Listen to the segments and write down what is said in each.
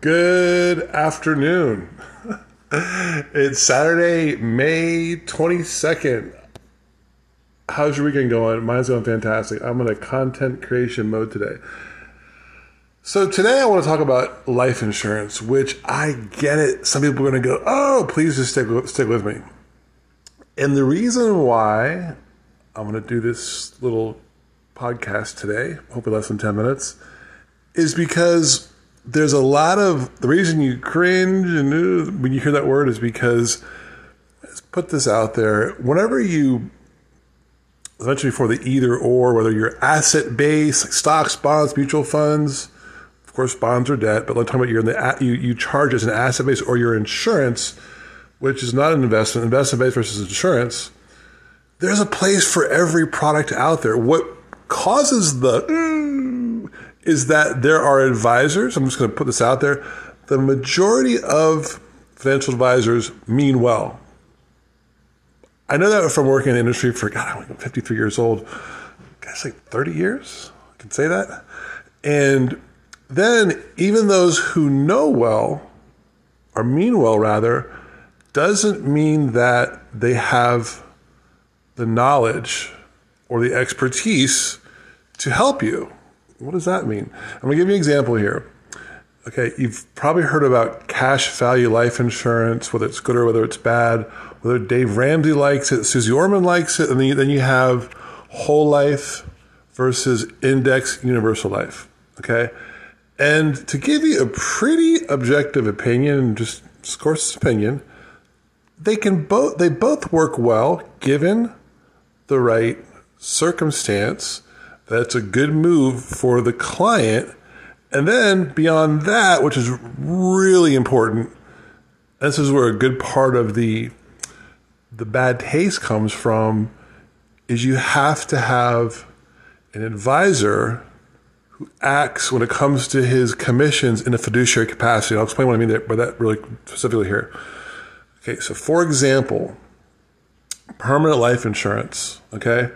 Good afternoon. it's Saturday, May 22nd. How's your weekend going? Mine's going fantastic. I'm in a content creation mode today. So, today I want to talk about life insurance, which I get it. Some people are going to go, oh, please just stick, stick with me. And the reason why I'm going to do this little podcast today, hopefully less than 10 minutes, is because there's a lot of the reason you cringe and uh, when you hear that word is because let's put this out there. Whenever you eventually for the either or, whether you're asset based, like stocks, bonds, mutual funds, of course, bonds are debt, but let's talk about you're in the you you charge as an asset base or your insurance, which is not an investment, investment base versus insurance. There's a place for every product out there. What causes the is that there are advisors. I'm just going to put this out there. The majority of financial advisors mean well. I know that from working in the industry for, God, I'm 53 years old. Guess like 30 years. I can say that. And then even those who know well, or mean well rather, doesn't mean that they have the knowledge or the expertise to help you. What does that mean? I'm going to give you an example here. Okay, you've probably heard about cash value life insurance, whether it's good or whether it's bad, whether Dave Ramsey likes it, Suze Orman likes it, and then you, then you have whole life versus index universal life. Okay, and to give you a pretty objective opinion, just course opinion, they can both they both work well given the right circumstance that's a good move for the client. And then beyond that, which is really important, this is where a good part of the the bad taste comes from is you have to have an advisor who acts when it comes to his commissions in a fiduciary capacity. I'll explain what I mean by that really specifically here. Okay, so for example, permanent life insurance, okay?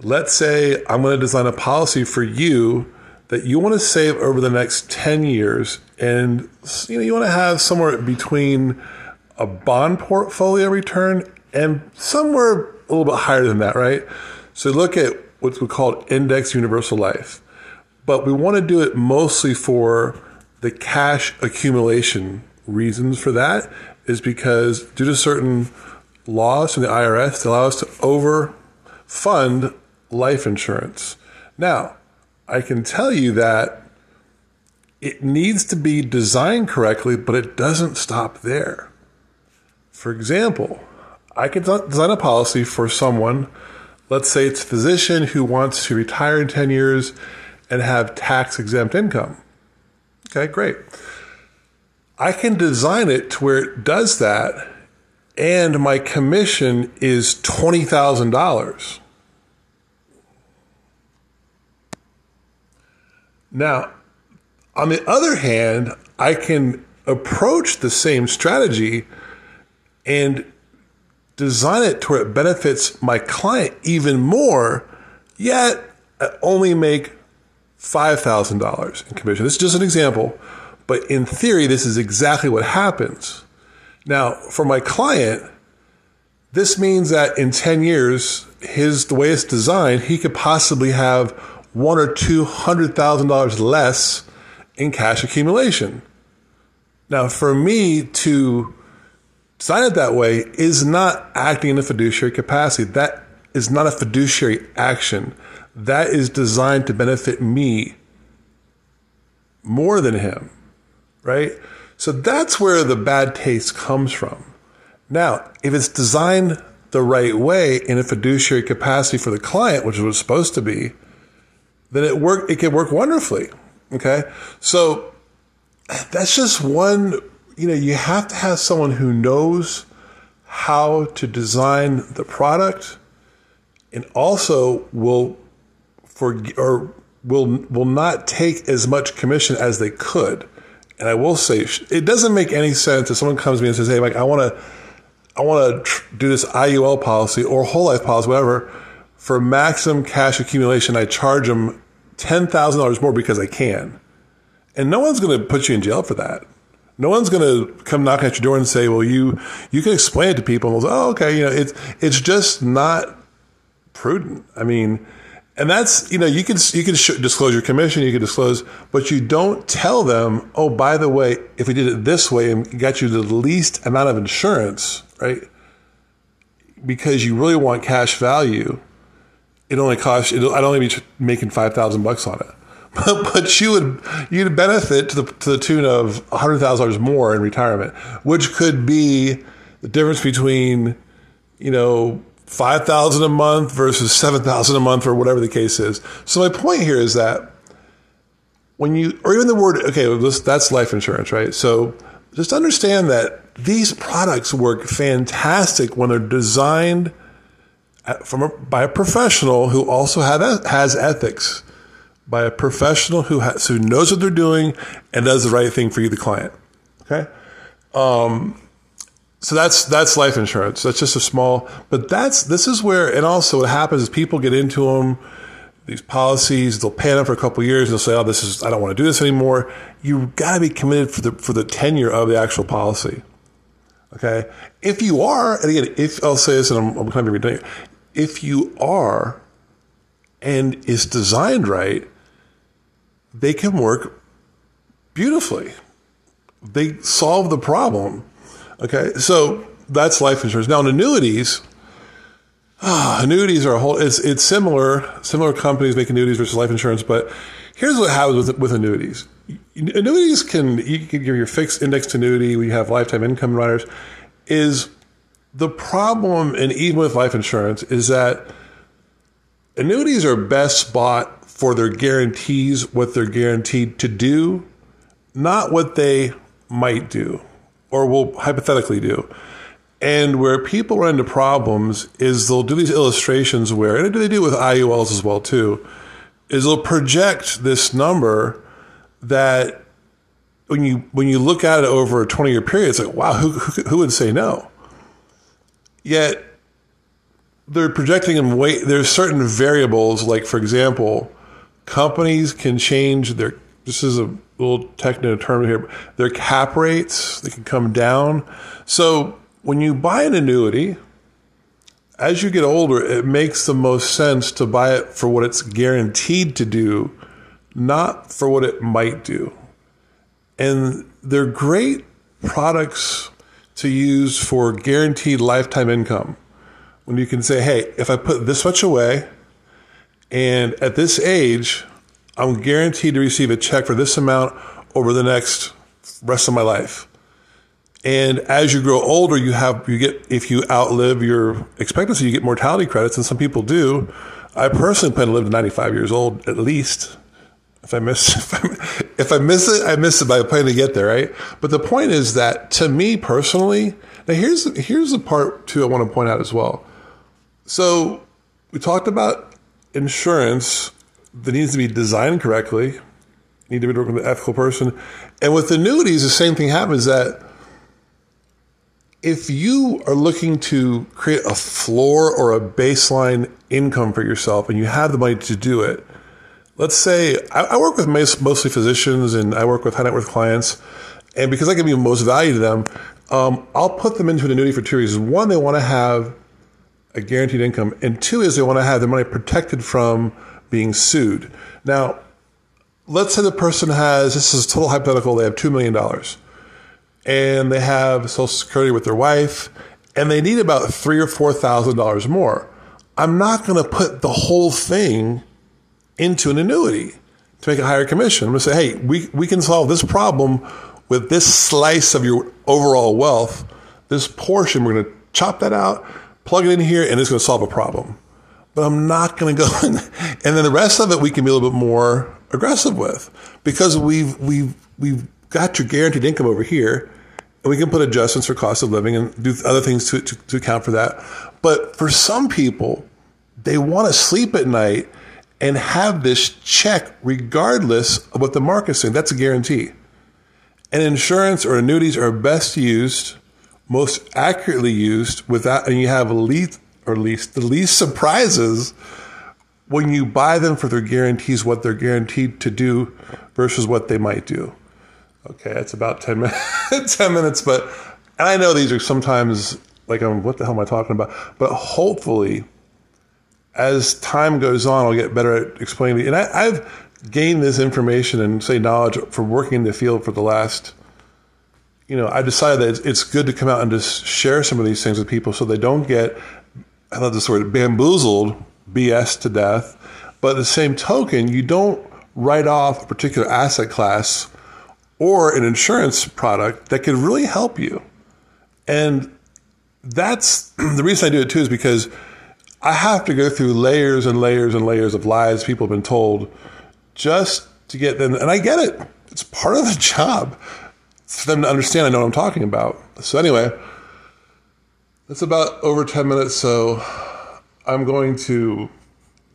Let's say I'm going to design a policy for you that you want to save over the next 10 years and you know you want to have somewhere between a bond portfolio return and somewhere a little bit higher than that, right? So look at what's called index universal life. But we want to do it mostly for the cash accumulation reasons for that is because due to certain laws from the IRS, they allow us to overfund life insurance. Now, I can tell you that it needs to be designed correctly, but it doesn't stop there. For example, I can design a policy for someone, let's say it's a physician who wants to retire in 10 years and have tax exempt income. Okay, great. I can design it to where it does that, and my commission is $20,000. Now, on the other hand, I can approach the same strategy and design it to where it benefits my client even more, yet I only make $5,000 in commission. This is just an example, but in theory, this is exactly what happens. Now, for my client, this means that in 10 years, his the way it's designed, he could possibly have one or two hundred thousand dollars less in cash accumulation. Now, for me to sign it that way is not acting in a fiduciary capacity. That is not a fiduciary action. That is designed to benefit me more than him, right? So that's where the bad taste comes from. Now, if it's designed the right way in a fiduciary capacity for the client, which is what it's supposed to be, then it work it can work wonderfully. Okay. So that's just one, you know, you have to have someone who knows how to design the product and also will for or will will not take as much commission as they could. And I will say it doesn't make any sense if someone comes to me and says, "Hey, Mike, I want to I want to do this IUL policy or whole life policy, whatever, for maximum cash accumulation. I charge them $10,000 more because I can. And no one's going to put you in jail for that. No one's going to come knocking at your door and say, "Well, you you can explain it to people." And we'll say, "Oh, okay." You know, it's it's just not prudent. I mean, and that's you know you can you can sh- disclose your commission, you can disclose, but you don't tell them. Oh, by the way, if we did it this way and got you the least amount of insurance, right? Because you really want cash value, it only costs. I'd only be making five thousand bucks on it but, but you would you'd benefit to the to the tune of hundred thousand dollars more in retirement, which could be the difference between you know five thousand a month versus seven thousand a month or whatever the case is. So my point here is that when you or even the word okay, that's life insurance, right? So just understand that these products work fantastic when they're designed from a, by a professional who also have, has ethics by a professional who has, who knows what they're doing and does the right thing for you, the client. Okay. Um, so that's that's life insurance. That's just a small, but that's this is where, and also what happens is people get into them, these policies. They'll pay them for a couple years. and They'll say, "Oh, this is I don't want to do this anymore." You've got to be committed for the for the tenure of the actual policy. Okay, if you are, and again, if I'll say this, and I'm, I'm kind of redundant, if you are, and is designed right, they can work beautifully. They solve the problem. Okay, so that's life insurance. Now, in annuities, ah, annuities are a whole. It's it's similar. Similar companies make annuities versus life insurance, but here's what happens with with annuities. Annuities can you can give your fixed indexed annuity. We have lifetime income riders. Is the problem, and even with life insurance, is that annuities are best bought for their guarantees, what they're guaranteed to do, not what they might do or will hypothetically do. And where people run into problems is they'll do these illustrations where, and they do it with IULs as well too, is they'll project this number that when you when you look at it over a 20 year period, it's like, wow, who, who, who would say no? Yet they're projecting in weight. There's certain variables, like for example, companies can change their this is a little technical term here their cap rates they can come down so when you buy an annuity as you get older it makes the most sense to buy it for what it's guaranteed to do not for what it might do and they're great products to use for guaranteed lifetime income when you can say hey if i put this much away and at this age, I'm guaranteed to receive a check for this amount over the next rest of my life. And as you grow older, you have you get if you outlive your expectancy, you get mortality credits, and some people do. I personally plan to live to 95 years old at least. If I miss if I, if I miss it, I miss it by planning to get there, right? But the point is that to me personally, now here's here's the part too I want to point out as well. So we talked about insurance that needs to be designed correctly. Need to be working with an ethical person. And with annuities, the same thing happens that if you are looking to create a floor or a baseline income for yourself and you have the money to do it, let's say I, I work with mostly physicians and I work with high net worth clients. And because I give you most value to them, um, I'll put them into an annuity for two reasons. One, they want to have a guaranteed income, and two is they want to have their money protected from being sued. Now, let's say the person has this is total hypothetical. They have two million dollars, and they have Social Security with their wife, and they need about three or four thousand dollars more. I'm not going to put the whole thing into an annuity to make a higher commission. I'm going to say, hey, we, we can solve this problem with this slice of your overall wealth. This portion, we're going to chop that out plug it in here and it's going to solve a problem. But I'm not going to go in. And then the rest of it we can be a little bit more aggressive with because we've, we've, we've got your guaranteed income over here and we can put adjustments for cost of living and do other things to, to, to account for that. But for some people, they want to sleep at night and have this check regardless of what the market's saying. That's a guarantee. And insurance or annuities are best used most accurately used without, and you have least or least the least surprises when you buy them for their guarantees, what they're guaranteed to do versus what they might do. Okay, that's about 10 minutes, 10 minutes, but, I know these are sometimes like, um, what the hell am I talking about? But hopefully, as time goes on, I'll get better at explaining. It. And I, I've gained this information and say knowledge from working in the field for the last, you know, I decided that it's, it's good to come out and just share some of these things with people so they don't get, I love this word, bamboozled, BS to death. But at the same token, you don't write off a particular asset class or an insurance product that could really help you. And that's the reason I do it too is because I have to go through layers and layers and layers of lies people have been told just to get them. And I get it. It's part of the job for them to understand I know what I'm talking about. So, anyway, it's about over 10 minutes. So, I'm going to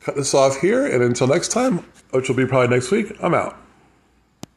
cut this off here. And until next time, which will be probably next week, I'm out.